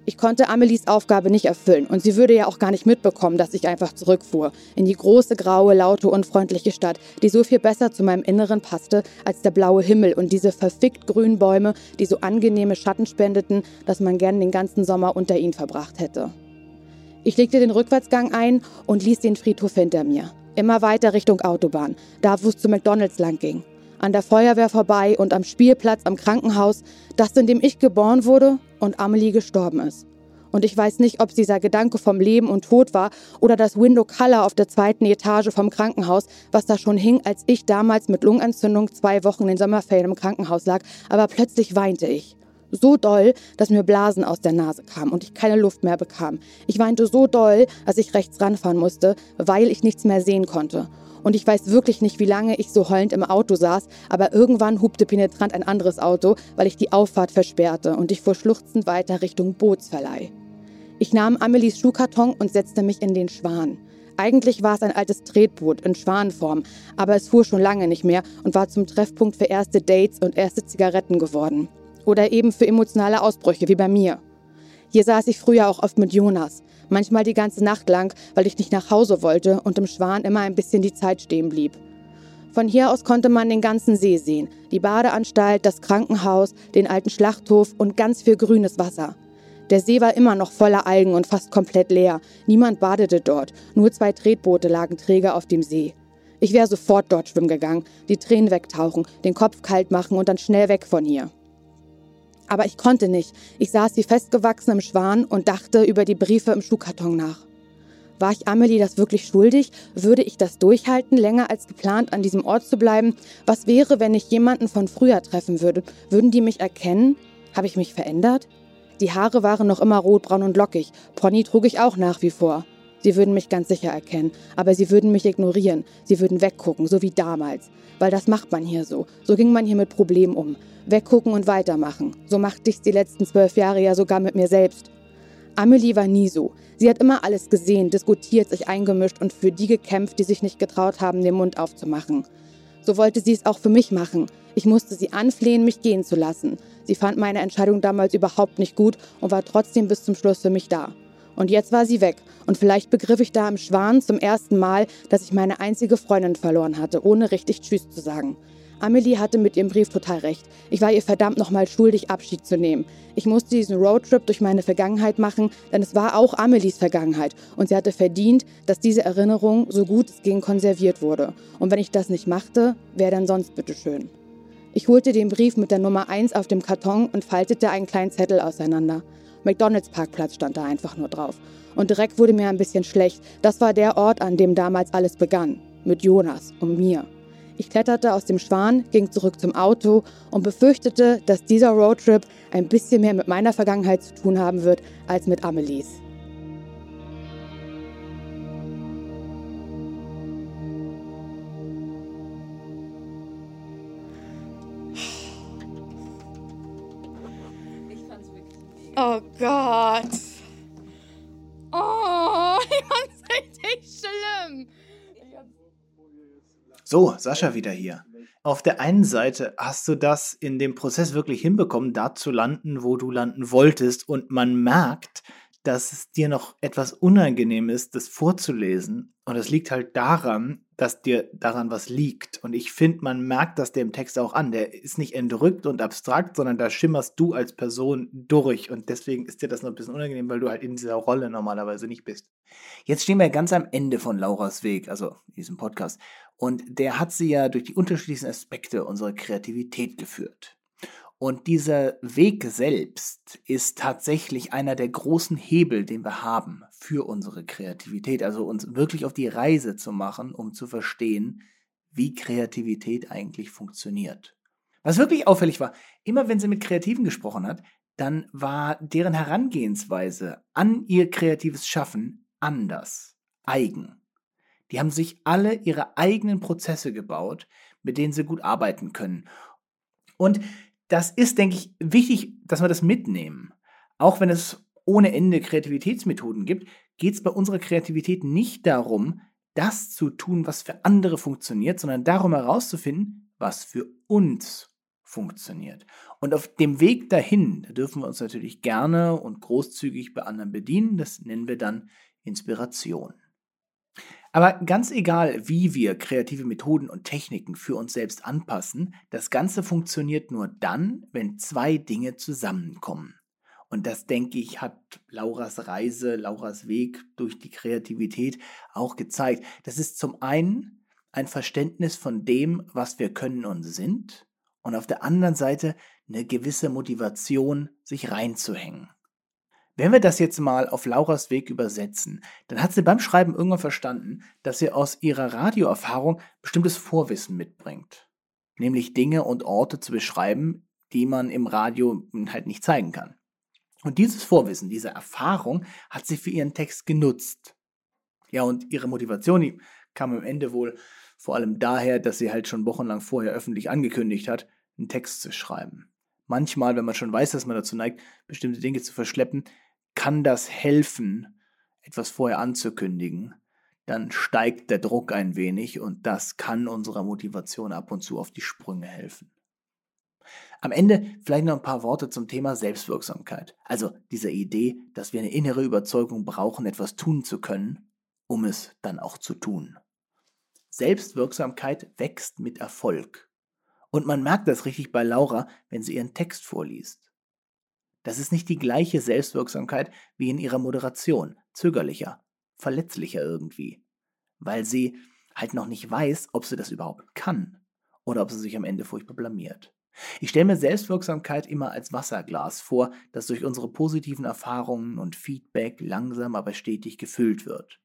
Ich konnte Amelies Aufgabe nicht erfüllen und sie würde ja auch gar nicht mitbekommen, dass ich einfach zurückfuhr. In die große, graue, laute, unfreundliche Stadt, die so viel besser zu meinem Inneren passte als der blaue Himmel und diese verfickt grünen Bäume, die so angenehme Schatten spendeten, dass man gern den ganzen Sommer unter ihnen verbracht hätte. Ich legte den Rückwärtsgang ein und ließ den Friedhof hinter mir. Immer weiter Richtung Autobahn, da wo es zu McDonalds lang ging an der Feuerwehr vorbei und am Spielplatz am Krankenhaus, das in dem ich geboren wurde und Amelie gestorben ist. Und ich weiß nicht, ob dieser Gedanke vom Leben und Tod war oder das Window Color auf der zweiten Etage vom Krankenhaus, was da schon hing, als ich damals mit Lungenentzündung zwei Wochen in den Sommerferien im Krankenhaus lag. Aber plötzlich weinte ich. So doll, dass mir Blasen aus der Nase kamen und ich keine Luft mehr bekam. Ich weinte so doll, dass ich rechts ranfahren musste, weil ich nichts mehr sehen konnte. Und ich weiß wirklich nicht, wie lange ich so heulend im Auto saß, aber irgendwann hupte penetrant ein anderes Auto, weil ich die Auffahrt versperrte und ich fuhr schluchzend weiter Richtung Bootsverleih. Ich nahm Amelies Schuhkarton und setzte mich in den Schwan. Eigentlich war es ein altes Tretboot in Schwanenform, aber es fuhr schon lange nicht mehr und war zum Treffpunkt für erste Dates und erste Zigaretten geworden. Oder eben für emotionale Ausbrüche wie bei mir. Hier saß ich früher auch oft mit Jonas manchmal die ganze Nacht lang, weil ich nicht nach Hause wollte und im Schwan immer ein bisschen die Zeit stehen blieb. Von hier aus konnte man den ganzen See sehen, die Badeanstalt, das Krankenhaus, den alten Schlachthof und ganz viel grünes Wasser. Der See war immer noch voller Algen und fast komplett leer. Niemand badete dort, nur zwei Tretboote lagen träge auf dem See. Ich wäre sofort dort schwimmen gegangen, die Tränen wegtauchen, den Kopf kalt machen und dann schnell weg von hier. Aber ich konnte nicht. Ich saß wie festgewachsen im Schwan und dachte über die Briefe im Schuhkarton nach. War ich Amelie das wirklich schuldig? Würde ich das durchhalten, länger als geplant an diesem Ort zu bleiben? Was wäre, wenn ich jemanden von früher treffen würde? Würden die mich erkennen? Habe ich mich verändert? Die Haare waren noch immer rotbraun und lockig. Pony trug ich auch nach wie vor. Sie würden mich ganz sicher erkennen, aber sie würden mich ignorieren. Sie würden weggucken, so wie damals. Weil das macht man hier so. So ging man hier mit Problemen um. Weggucken und weitermachen. So machte ich's die letzten zwölf Jahre ja sogar mit mir selbst. Amelie war nie so. Sie hat immer alles gesehen, diskutiert, sich eingemischt und für die gekämpft, die sich nicht getraut haben, den Mund aufzumachen. So wollte sie es auch für mich machen. Ich musste sie anflehen, mich gehen zu lassen. Sie fand meine Entscheidung damals überhaupt nicht gut und war trotzdem bis zum Schluss für mich da. Und jetzt war sie weg. Und vielleicht begriff ich da im Schwan zum ersten Mal, dass ich meine einzige Freundin verloren hatte, ohne richtig Tschüss zu sagen. Amelie hatte mit ihrem Brief total recht. Ich war ihr verdammt nochmal schuldig, Abschied zu nehmen. Ich musste diesen Roadtrip durch meine Vergangenheit machen, denn es war auch Amelies Vergangenheit und sie hatte verdient, dass diese Erinnerung so gut es ging konserviert wurde. Und wenn ich das nicht machte, wer denn sonst bitteschön? Ich holte den Brief mit der Nummer 1 auf dem Karton und faltete einen kleinen Zettel auseinander. McDonalds Parkplatz stand da einfach nur drauf. Und direkt wurde mir ein bisschen schlecht. Das war der Ort, an dem damals alles begann. Mit Jonas und mir. Ich kletterte aus dem Schwan, ging zurück zum Auto und befürchtete, dass dieser Roadtrip ein bisschen mehr mit meiner Vergangenheit zu tun haben wird als mit Amelies. Oh Gott. Oh, ich fand's richtig schlimm. So, Sascha wieder hier. Auf der einen Seite hast du das in dem Prozess wirklich hinbekommen, da zu landen, wo du landen wolltest. Und man merkt, dass es dir noch etwas unangenehm ist, das vorzulesen. Und es liegt halt daran, dass dir daran was liegt. Und ich finde, man merkt das dem Text auch an. Der ist nicht entrückt und abstrakt, sondern da schimmerst du als Person durch. Und deswegen ist dir das noch ein bisschen unangenehm, weil du halt in dieser Rolle normalerweise nicht bist. Jetzt stehen wir ganz am Ende von Lauras Weg, also diesem Podcast. Und der hat sie ja durch die unterschiedlichsten Aspekte unserer Kreativität geführt. Und dieser Weg selbst ist tatsächlich einer der großen Hebel, den wir haben für unsere Kreativität. Also uns wirklich auf die Reise zu machen, um zu verstehen, wie Kreativität eigentlich funktioniert. Was wirklich auffällig war, immer wenn sie mit Kreativen gesprochen hat, dann war deren Herangehensweise an ihr kreatives Schaffen anders, eigen. Die haben sich alle ihre eigenen Prozesse gebaut, mit denen sie gut arbeiten können. Und das ist, denke ich, wichtig, dass wir das mitnehmen. Auch wenn es ohne Ende Kreativitätsmethoden gibt, geht es bei unserer Kreativität nicht darum, das zu tun, was für andere funktioniert, sondern darum herauszufinden, was für uns funktioniert. Und auf dem Weg dahin, da dürfen wir uns natürlich gerne und großzügig bei anderen bedienen. Das nennen wir dann Inspiration. Aber ganz egal, wie wir kreative Methoden und Techniken für uns selbst anpassen, das Ganze funktioniert nur dann, wenn zwei Dinge zusammenkommen. Und das, denke ich, hat Lauras Reise, Lauras Weg durch die Kreativität auch gezeigt. Das ist zum einen ein Verständnis von dem, was wir können und sind, und auf der anderen Seite eine gewisse Motivation, sich reinzuhängen. Wenn wir das jetzt mal auf Lauras Weg übersetzen, dann hat sie beim Schreiben irgendwann verstanden, dass sie aus ihrer Radioerfahrung bestimmtes Vorwissen mitbringt. Nämlich Dinge und Orte zu beschreiben, die man im Radio halt nicht zeigen kann. Und dieses Vorwissen, diese Erfahrung hat sie für ihren Text genutzt. Ja, und ihre Motivation kam am Ende wohl vor allem daher, dass sie halt schon wochenlang vorher öffentlich angekündigt hat, einen Text zu schreiben manchmal, wenn man schon weiß, dass man dazu neigt, bestimmte Dinge zu verschleppen, kann das helfen, etwas vorher anzukündigen. Dann steigt der Druck ein wenig und das kann unserer Motivation ab und zu auf die Sprünge helfen. Am Ende vielleicht noch ein paar Worte zum Thema Selbstwirksamkeit. Also dieser Idee, dass wir eine innere Überzeugung brauchen, etwas tun zu können, um es dann auch zu tun. Selbstwirksamkeit wächst mit Erfolg. Und man merkt das richtig bei Laura, wenn sie ihren Text vorliest. Das ist nicht die gleiche Selbstwirksamkeit wie in ihrer Moderation, zögerlicher, verletzlicher irgendwie, weil sie halt noch nicht weiß, ob sie das überhaupt kann oder ob sie sich am Ende furchtbar blamiert. Ich stelle mir Selbstwirksamkeit immer als Wasserglas vor, das durch unsere positiven Erfahrungen und Feedback langsam aber stetig gefüllt wird.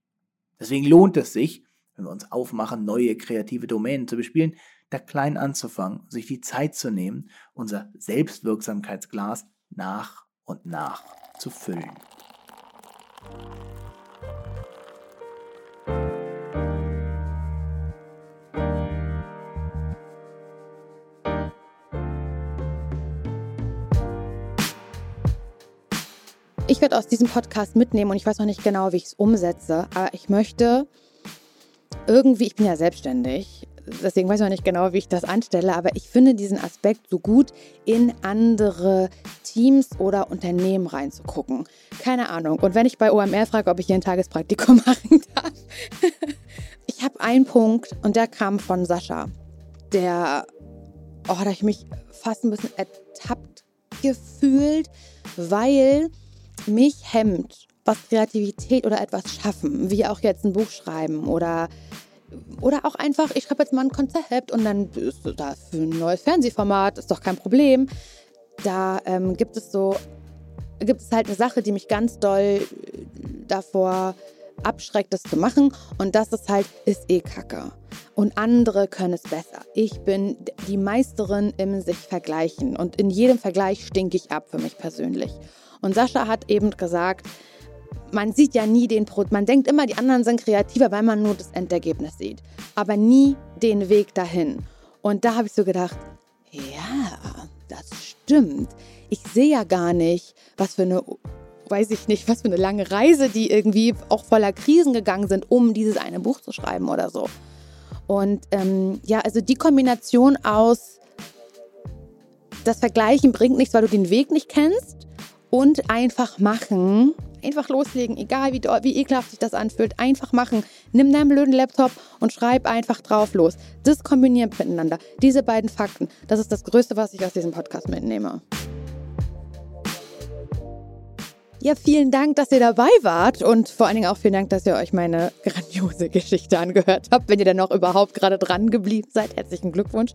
Deswegen lohnt es sich, wenn wir uns aufmachen, neue kreative Domänen zu bespielen, da klein anzufangen, sich die Zeit zu nehmen, unser Selbstwirksamkeitsglas nach und nach zu füllen. Ich werde aus diesem Podcast mitnehmen und ich weiß noch nicht genau, wie ich es umsetze, aber ich möchte irgendwie, ich bin ja selbstständig, deswegen weiß ich noch nicht genau, wie ich das anstelle, aber ich finde diesen Aspekt so gut, in andere Teams oder Unternehmen reinzugucken. Keine Ahnung. Und wenn ich bei OMR frage, ob ich hier ein Tagespraktikum machen darf, ich habe einen Punkt und der kam von Sascha. Der, oh, da ich mich fast ein bisschen ertappt gefühlt, weil mich hemmt, was Kreativität oder etwas schaffen, wie auch jetzt ein Buch schreiben oder oder auch einfach, ich schreibe jetzt mal ein Konzept und dann ist da für ein neues Fernsehformat, ist doch kein Problem. Da ähm, gibt es so, gibt es halt eine Sache, die mich ganz doll äh, davor abschreckt, das zu machen. Und das ist halt, ist eh Kacke. Und andere können es besser. Ich bin die Meisterin im sich vergleichen. Und in jedem Vergleich stinke ich ab für mich persönlich. Und Sascha hat eben gesagt, man sieht ja nie den Produkt. Man denkt immer, die anderen sind kreativer, weil man nur das Endergebnis sieht. Aber nie den Weg dahin. Und da habe ich so gedacht, ja, das stimmt. Ich sehe ja gar nicht, was für eine, weiß ich nicht, was für eine lange Reise, die irgendwie auch voller Krisen gegangen sind, um dieses eine Buch zu schreiben oder so. Und ähm, ja, also die Kombination aus das Vergleichen bringt nichts, weil du den Weg nicht kennst und einfach machen Einfach loslegen, egal wie, wie ekelhaft sich das anfühlt. Einfach machen. Nimm deinen blöden Laptop und schreib einfach drauf los. Das kombiniert miteinander. Diese beiden Fakten, das ist das Größte, was ich aus diesem Podcast mitnehme. Ja, vielen Dank, dass ihr dabei wart und vor allen Dingen auch vielen Dank, dass ihr euch meine grandiose Geschichte angehört habt. Wenn ihr dann noch überhaupt gerade dran geblieben seid, herzlichen Glückwunsch.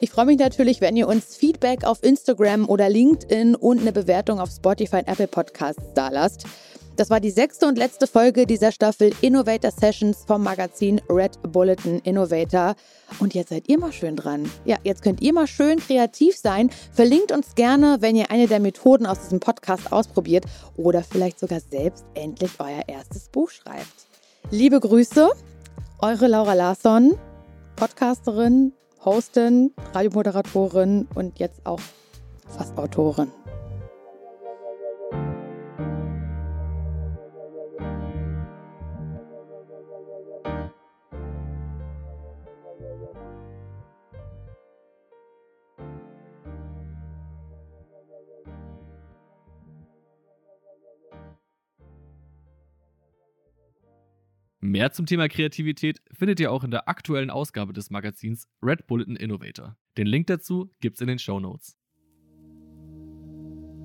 Ich freue mich natürlich, wenn ihr uns Feedback auf Instagram oder LinkedIn und eine Bewertung auf Spotify und Apple Podcasts da lasst. Das war die sechste und letzte Folge dieser Staffel Innovator Sessions vom Magazin Red Bulletin Innovator. Und jetzt seid ihr mal schön dran. Ja, jetzt könnt ihr mal schön kreativ sein. Verlinkt uns gerne, wenn ihr eine der Methoden aus diesem Podcast ausprobiert oder vielleicht sogar selbst endlich euer erstes Buch schreibt. Liebe Grüße, eure Laura Larsson, Podcasterin, Hostin, Radiomoderatorin und jetzt auch fast Autorin. Mehr zum Thema Kreativität findet ihr auch in der aktuellen Ausgabe des Magazins Red Bulletin Innovator. Den Link dazu gibt's in den Show Notes.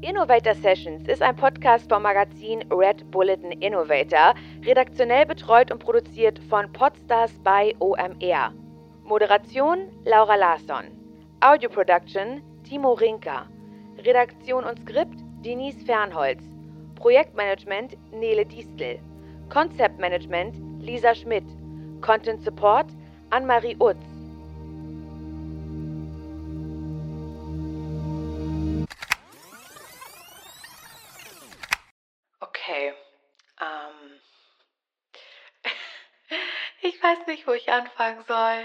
Innovator Sessions ist ein Podcast vom Magazin Red Bulletin Innovator, redaktionell betreut und produziert von Podstars bei OMR. Moderation Laura Larsson. Audio Production Timo Rinker. Redaktion und Skript Denise Fernholz. Projektmanagement Nele Distel. Konzeptmanagement Lisa Schmidt. Content Support Anne-Marie Utz. Okay. Ähm. ich weiß nicht, wo ich anfangen soll.